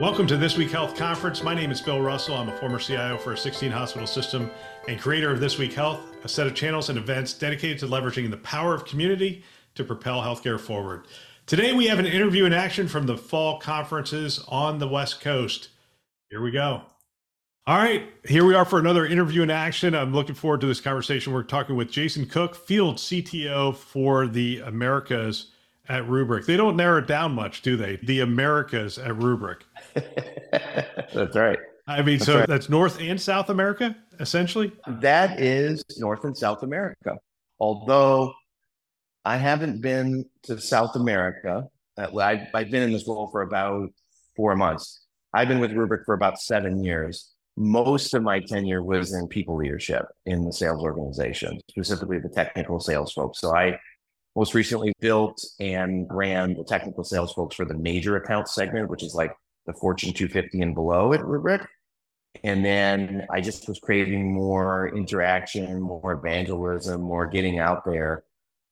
Welcome to This Week Health Conference. My name is Bill Russell. I'm a former CIO for a 16 hospital system and creator of This Week Health, a set of channels and events dedicated to leveraging the power of community to propel healthcare forward. Today, we have an interview in action from the fall conferences on the West Coast. Here we go. All right, here we are for another interview in action. I'm looking forward to this conversation. We're talking with Jason Cook, field CTO for the Americas at Rubrik. They don't narrow it down much, do they? The Americas at Rubrik. that's right. I mean, that's so right. that's North and South America, essentially? That is North and South America. Although I haven't been to South America, uh, I've, I've been in this role for about four months. I've been with Rubrik for about seven years. Most of my tenure was in people leadership in the sales organization, specifically the technical sales folks. So I most recently built and ran the technical sales folks for the major account segment, which is like the Fortune 250 and below at Rubrik. And then I just was craving more interaction, more evangelism, more getting out there,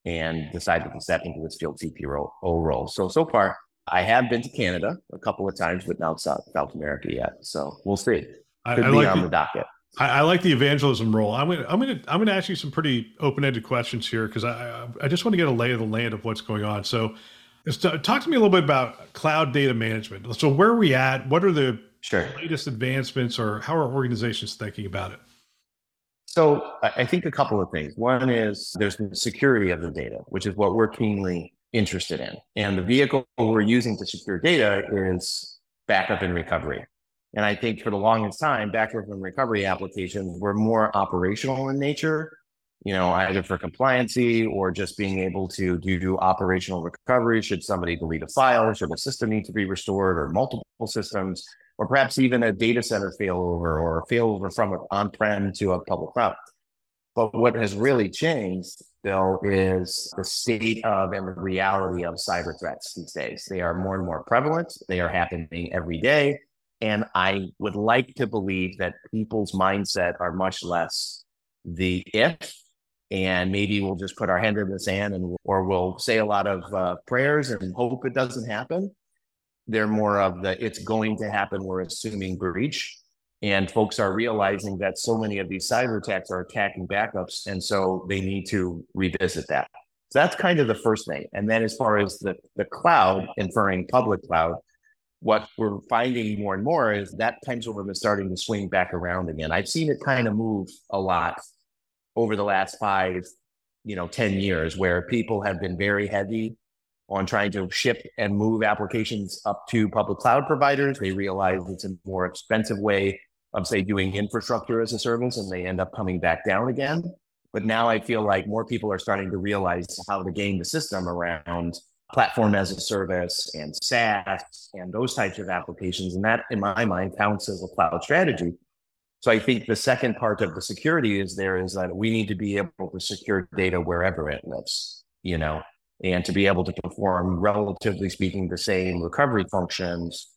and decided to step into this field CTO role. So, so far, I have been to Canada a couple of times, but not South, South America yet. So we'll see. Could I, I be like on the, the docket. I, I, like the evangelism role. I'm gonna I'm gonna I'm gonna ask you some pretty open ended questions here because I I just want to get a lay of the land of what's going on. So, talk to me a little bit about cloud data management. So, where are we at? What are the sure. latest advancements, or how are organizations thinking about it? So, I think a couple of things. One is there's the security of the data, which is what we're keenly interested in, and the vehicle we're using to secure data is backup and recovery. And I think for the longest time, backup and recovery applications were more operational in nature, you know, either for compliancy or just being able to do, operational recovery. Should somebody delete a file? Should a system need to be restored or multiple systems? Or perhaps even a data center failover or a failover from on-prem to a public cloud. But what has really changed, Bill, is the state of and the reality of cyber threats these days. They are more and more prevalent. They are happening every day. And I would like to believe that people's mindset are much less the if, and maybe we'll just put our hand in the sand and or we'll say a lot of uh, prayers and hope it doesn't happen. They're more of the it's going to happen. We're assuming breach. And folks are realizing that so many of these cyber attacks are attacking backups. And so they need to revisit that. So that's kind of the first thing. And then as far as the, the cloud, inferring public cloud, what we're finding more and more is that pendulum is starting to swing back around again. I've seen it kind of move a lot over the last five, you know, 10 years where people have been very heavy on trying to ship and move applications up to public cloud providers. They realize it's a more expensive way of, say, doing infrastructure as a service, and they end up coming back down again. But now I feel like more people are starting to realize how to game the system around platform as a service and SaaS and those types of applications. And that, in my mind, counts as a cloud strategy. So I think the second part of the security is there is that we need to be able to secure data wherever it lives, you know, and to be able to perform, relatively speaking, the same recovery functions,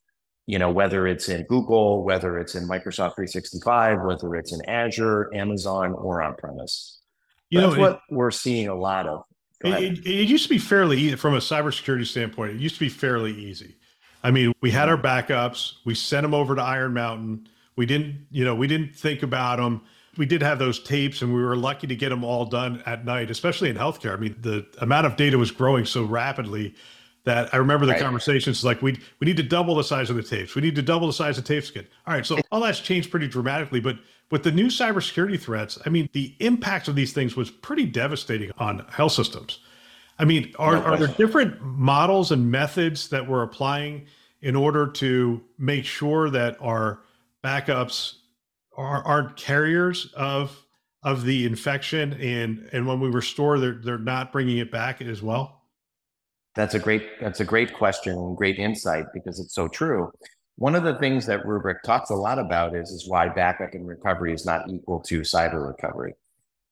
you know, whether it's in Google, whether it's in Microsoft 365, whether it's in Azure, Amazon, or on premise. You That's know, what it, we're seeing a lot of. It, it, used to be fairly easy from a cybersecurity standpoint. It used to be fairly easy. I mean, we had our backups. We sent them over to Iron Mountain. We didn't, you know, we didn't think about them. We did have those tapes, and we were lucky to get them all done at night, especially in healthcare. I mean, the amount of data was growing so rapidly that I remember the right. conversations like we we need to double the size of the tapes. We need to double the size of tapes again. All right, so all that's changed pretty dramatically, but with the new cybersecurity threats, I mean, the impact of these things was pretty devastating on health systems. I mean, are, are there different models and methods that we're applying in order to make sure that our backups are, aren't carriers of of the infection and and when we restore they're they're not bringing it back as well? That's a great that's a great question and great insight because it's so true. One of the things that Rubrik talks a lot about is, is why backup and recovery is not equal to cyber recovery.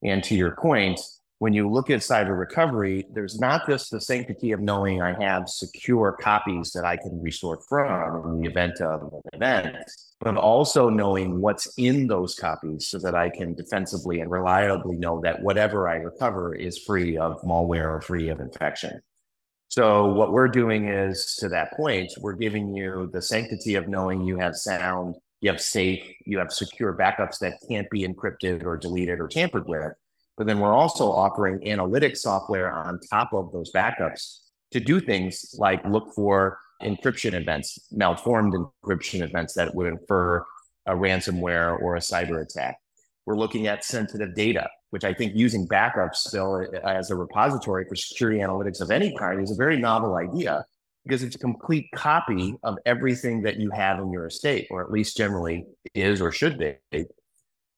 And to your point, when you look at cyber recovery, there's not just the sanctity of knowing I have secure copies that I can restore from in the event of an event, but also knowing what's in those copies so that I can defensively and reliably know that whatever I recover is free of malware or free of infection. So what we're doing is to that point, we're giving you the sanctity of knowing you have sound, you have safe, you have secure backups that can't be encrypted or deleted or tampered with but then we're also offering analytics software on top of those backups to do things like look for encryption events, malformed encryption events that would infer a ransomware or a cyber attack. We're looking at sensitive data, which I think using backups still uh, as a repository for security analytics of any kind is a very novel idea because it's a complete copy of everything that you have in your estate, or at least generally is or should be.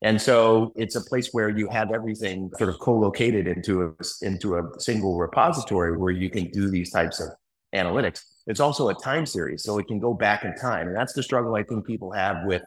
And so it's a place where you have everything sort of co-located into a, into a single repository where you can do these types of analytics. It's also a time series, so it can go back in time. And that's the struggle I think people have with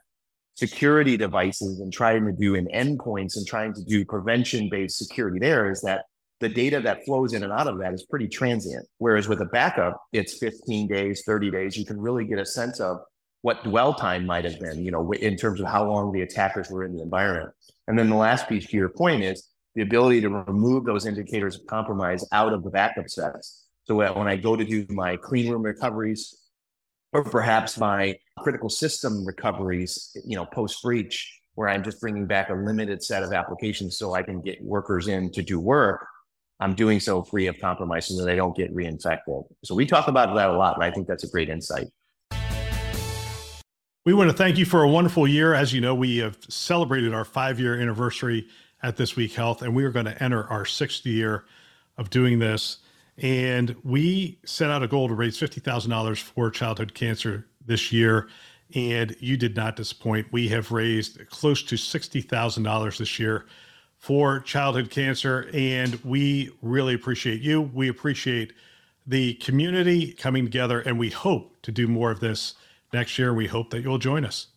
security devices and trying to do an endpoints and trying to do prevention-based security there is that the data that flows in and out of that is pretty transient. Whereas with a backup, it's 15 days, 30 days. You can really get a sense of what dwell time might have been, you know, in terms of how long the attackers were in the environment. And then the last piece to your point is the ability to remove those indicators of compromise out of the backup sets. So when I go to do my clean room recoveries, or perhaps my critical system recoveries, you know, post breach, where I'm just bringing back a limited set of applications so I can get workers in to do work. I'm doing so free of compromise so that they don't get reinfected. So we talk about that a lot, and I think that's a great insight. We want to thank you for a wonderful year. As you know, we have celebrated our five year anniversary at This Week Health, and we are going to enter our sixth year of doing this. And we set out a goal to raise $50,000 for childhood cancer this year. And you did not disappoint. We have raised close to $60,000 this year for childhood cancer. And we really appreciate you. We appreciate the community coming together, and we hope to do more of this next year. We hope that you'll join us.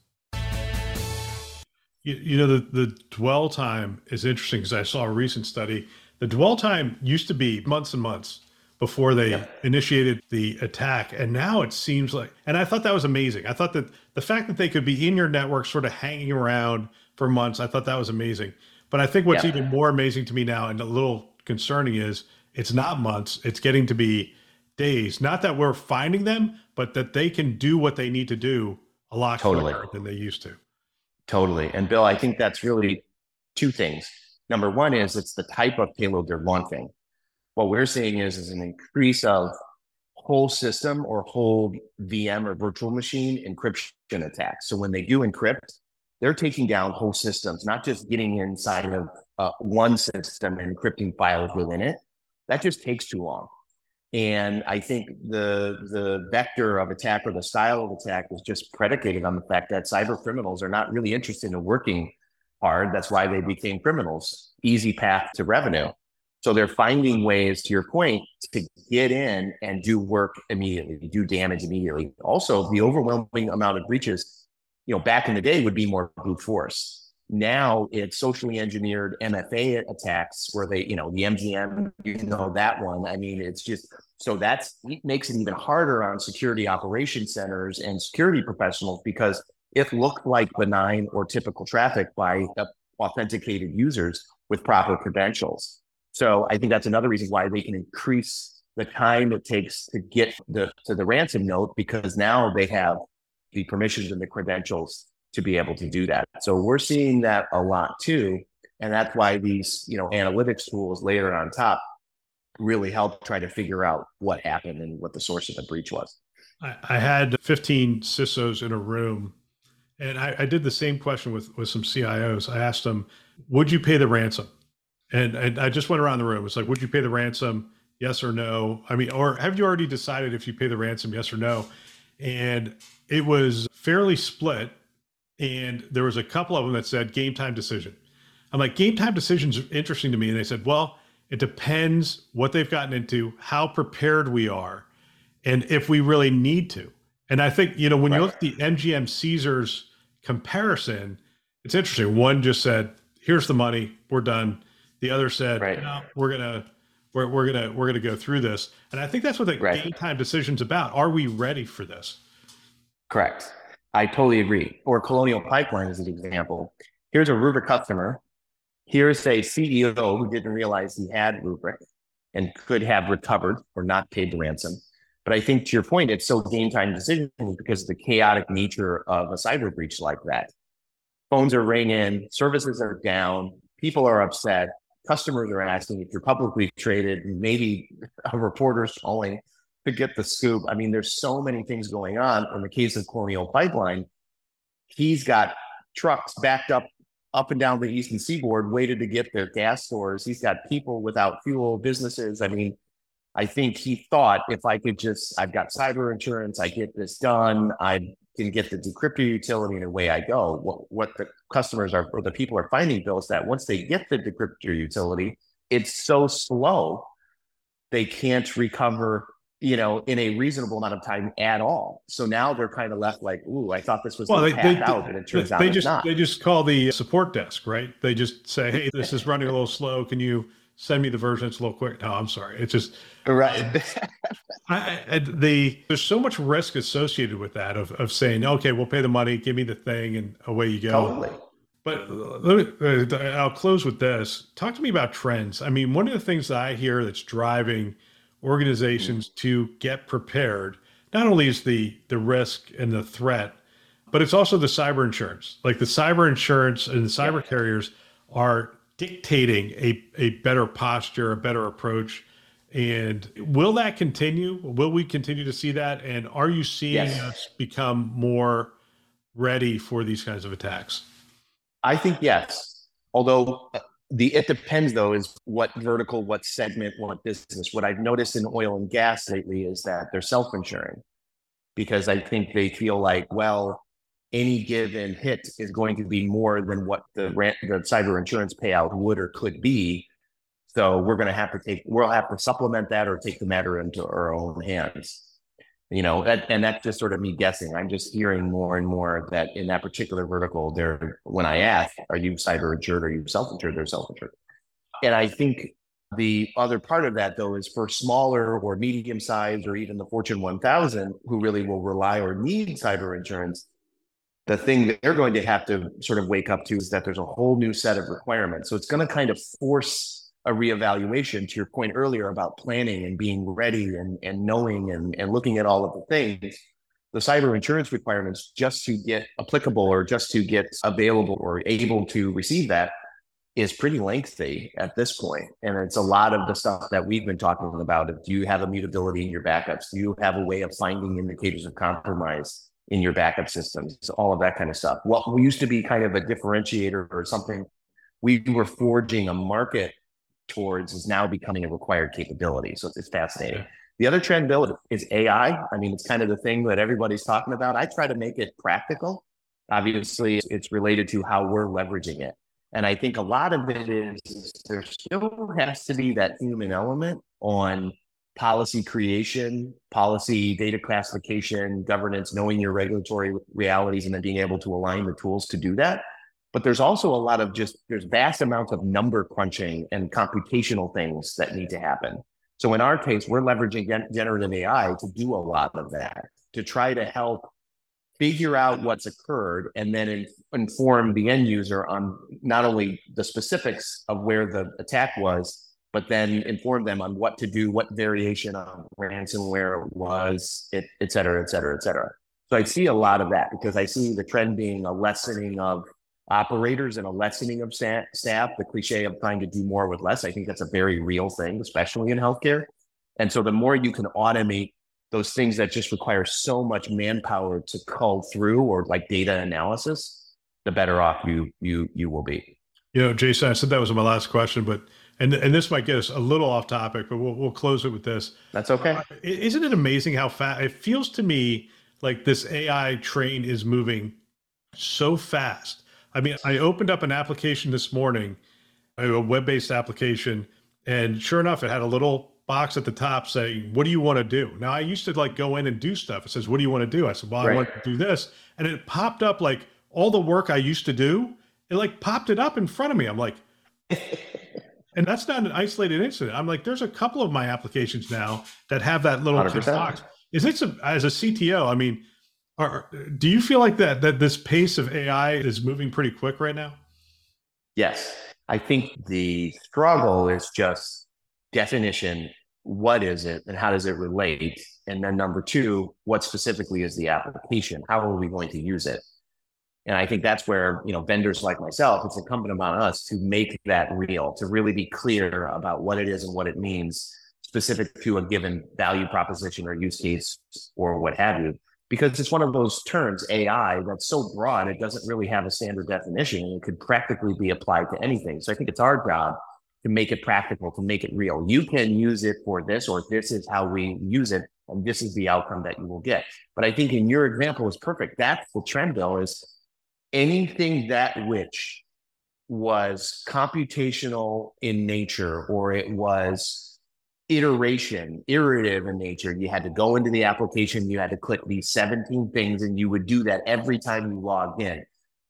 You, you know, the, the dwell time is interesting because I saw a recent study. The dwell time used to be months and months before they yeah. initiated the attack. And now it seems like, and I thought that was amazing. I thought that the fact that they could be in your network, sort of hanging around for months, I thought that was amazing. But I think what's yeah. even more amazing to me now and a little concerning is it's not months, it's getting to be days. Not that we're finding them, but that they can do what they need to do a lot totally. quicker than they used to. Totally. And Bill, I think that's really two things. Number one is it's the type of payload they're launching. What we're seeing is, is an increase of whole system or whole VM or virtual machine encryption attacks. So when they do encrypt, they're taking down whole systems, not just getting inside of uh, one system and encrypting files within it. That just takes too long. And I think the the vector of attack or the style of attack is just predicated on the fact that cyber criminals are not really interested in working hard. That's why they became criminals. Easy path to revenue. So they're finding ways, to your point, to get in and do work immediately, do damage immediately. Also, the overwhelming amount of breaches, you know, back in the day would be more brute force now it's socially engineered MFA attacks where they, you know, the MGM, you know, that one. I mean, it's just so that's it makes it even harder on security operation centers and security professionals because it looked like benign or typical traffic by authenticated users with proper credentials. So I think that's another reason why they can increase the time it takes to get the to the ransom note because now they have the permissions and the credentials to be able to do that. So we're seeing that a lot too. And that's why these, you know, analytics tools later on top really help try to figure out what happened and what the source of the breach was. I, I had 15 CISOs in a room and I, I, did the same question with, with some CIOs. I asked them, would you pay the ransom? And, and I just went around the room. It's like, would you pay the ransom? Yes or no? I mean, or have you already decided if you pay the ransom, yes or no? And it was fairly split and there was a couple of them that said game time decision. I'm like, game time decisions are interesting to me. And they said, well, it depends what they've gotten into, how prepared we are, and if we really need to. And I think, you know, when right. you look at the MGM Caesars comparison, it's interesting. One just said, here's the money, we're done. The other said, right. no, we're gonna we're, we're gonna we're gonna go through this. And I think that's what the right. game time decision's about. Are we ready for this? Correct. I totally agree. Or Colonial Pipeline is an example. Here's a Rubrik customer. Here's a CEO who didn't realize he had Rubrik and could have recovered or not paid the ransom. But I think to your point, it's so game time decision because of the chaotic nature of a cyber breach like that. Phones are ringing, services are down, people are upset, customers are asking if you're publicly traded, maybe a reporter's calling to get the scoop. I mean, there's so many things going on. In the case of Colonial Pipeline, he's got trucks backed up up and down the eastern seaboard, waited to get their gas stores. He's got people without fuel, businesses. I mean, I think he thought if I could just, I've got cyber insurance, I get this done, I can get the decryptor utility and away I go. What, what the customers are, or the people are finding, Bill, is that once they get the decryptor utility, it's so slow, they can't recover you know, in a reasonable amount of time at all. So now they're kind of left like, ooh, I thought this was well, they, they, out, and it turns they, out they just not. they just call the support desk, right? They just say, hey, this is running a little slow. Can you send me the version? It's a little quick. No, I'm sorry. It's just right. I, I, the there's so much risk associated with that of of saying, okay, we'll pay the money, give me the thing, and away you go. Totally. But me, uh, I'll close with this. Talk to me about trends. I mean, one of the things that I hear that's driving organizations to get prepared. Not only is the the risk and the threat, but it's also the cyber insurance. Like the cyber insurance and the cyber yeah. carriers are dictating a, a better posture, a better approach. And will that continue? Will we continue to see that? And are you seeing yes. us become more ready for these kinds of attacks? I think yes. Although uh, the it depends though is what vertical, what segment, what business. What I've noticed in oil and gas lately is that they're self-insuring because I think they feel like, well, any given hit is going to be more than what the rent, the cyber insurance payout would or could be. So we're going to have to take, we'll have to supplement that or take the matter into our own hands. You know that, and that's just sort of me guessing. I'm just hearing more and more that in that particular vertical there when i ask are you cyber insured? Or are you self-insured they're self-insured? And i think the other part of that though is for smaller or medium sized or even the fortune 1000 who really will rely or need cyber insurance the thing that they're going to have to sort of wake up to is that there's a whole new set of requirements so it's going to kind of force a reevaluation to your point earlier about planning and being ready and, and knowing and, and looking at all of the things the cyber insurance requirements just to get applicable or just to get available or able to receive that is pretty lengthy at this point. And it's a lot of the stuff that we've been talking about. Do you have immutability in your backups? Do you have a way of finding indicators of compromise in your backup systems? All of that kind of stuff. What we used to be kind of a differentiator or something we were forging a market towards is now becoming a required capability. So it's fascinating. Yeah. The other trend, Bill, is AI. I mean, it's kind of the thing that everybody's talking about. I try to make it practical. Obviously, it's related to how we're leveraging it. And I think a lot of it is there still has to be that human element on policy creation, policy data classification, governance, knowing your regulatory realities, and then being able to align the tools to do that. But there's also a lot of just there's vast amounts of number crunching and computational things that need to happen. So in our case we're leveraging generative ai to do a lot of that to try to help figure out what's occurred and then in, inform the end user on not only the specifics of where the attack was but then inform them on what to do what variation of ransomware it was it, et cetera et cetera et cetera so i see a lot of that because i see the trend being a lessening of operators and a lessening of staff, the cliche of trying to do more with less. I think that's a very real thing, especially in healthcare. And so the more you can automate those things that just require so much manpower to cull through or like data analysis, the better off you you you will be. You know, Jason, I said that was my last question, but and and this might get us a little off topic, but we'll we'll close it with this. That's okay. Uh, isn't it amazing how fast it feels to me like this AI train is moving so fast I mean, I opened up an application this morning, a web based application, and sure enough, it had a little box at the top saying, "What do you want to do?" Now I used to like go in and do stuff. It says, "What do you want to do?" I said, "Well, right. I want to do this," and it popped up like all the work I used to do. It like popped it up in front of me. I'm like, and that's not an isolated incident. I'm like, there's a couple of my applications now that have that little box. Is it some, as a CTO? I mean, are, do you feel like that that this pace of AI is moving pretty quick right now? Yes, I think the struggle is just definition. What is it, and how does it relate? And then number two, what specifically is the application? How are we going to use it? And I think that's where, you know, vendors like myself, it's incumbent upon us to make that real, to really be clear about what it is and what it means specific to a given value proposition or use case or what have you. Because it's one of those terms, AI, that's so broad, it doesn't really have a standard definition and it could practically be applied to anything. So I think it's our job to make it practical, to make it real. You can use it for this, or this is how we use it, and this is the outcome that you will get. But I think in your example is perfect. That's the trend, Bill, is anything that which was computational in nature or it was iteration, iterative in nature. You had to go into the application, you had to click these 17 things, and you would do that every time you logged in.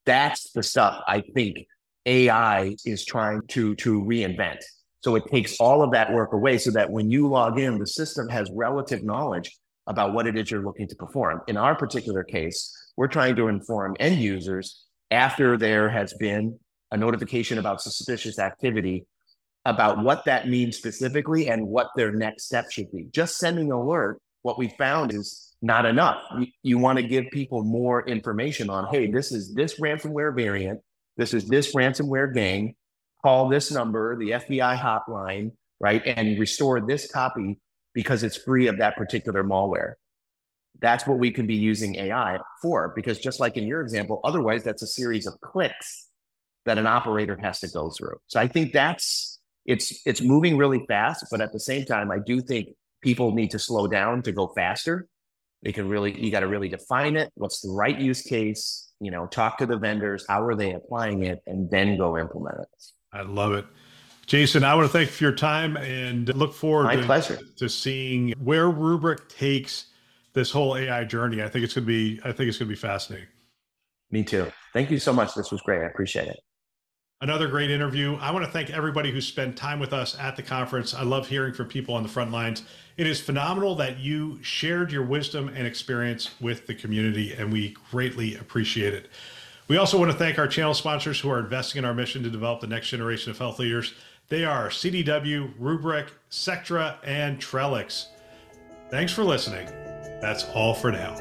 That's the stuff I think AI is trying to, to reinvent. So it takes all of that work away so that when you log in, the system has relative knowledge about what it is you're looking to perform. In our particular case, we're trying to inform end users after there has been a notification about suspicious activity about what that means specifically and what their next step should be. Just sending alert, what we found is not enough. You, you want to give people more information on, hey, this is this ransomware variant, this is this ransomware gang, call this number, the FBI hotline, right, and restore this copy because it's free of that particular malware that's what we can be using AI for. Because just like in your example, otherwise that's a series of clicks that an operator has to go through. So I think that's it's it's moving really fast, but at the same time, I do think people need to slow down to go faster. They can really you got to really define it. What's the right use case? You know, talk to the vendors. How are they applying it, and then go implement it. I love it. Jason, I want to thank you for your time and look forward My to, pleasure. to seeing where Rubrik takes this whole AI journey. I think it's going to be I think it's going to be fascinating. Me too. Thank you so much. This was great. I appreciate it. Another great interview. I want to thank everybody who spent time with us at the conference. I love hearing from people on the front lines. It is phenomenal that you shared your wisdom and experience with the community, and we greatly appreciate it. We also want to thank our channel sponsors who are investing in our mission to develop the next generation of health leaders. They are CDW, Rubrik, Sectra, and Trellix. Thanks for listening. That's all for now.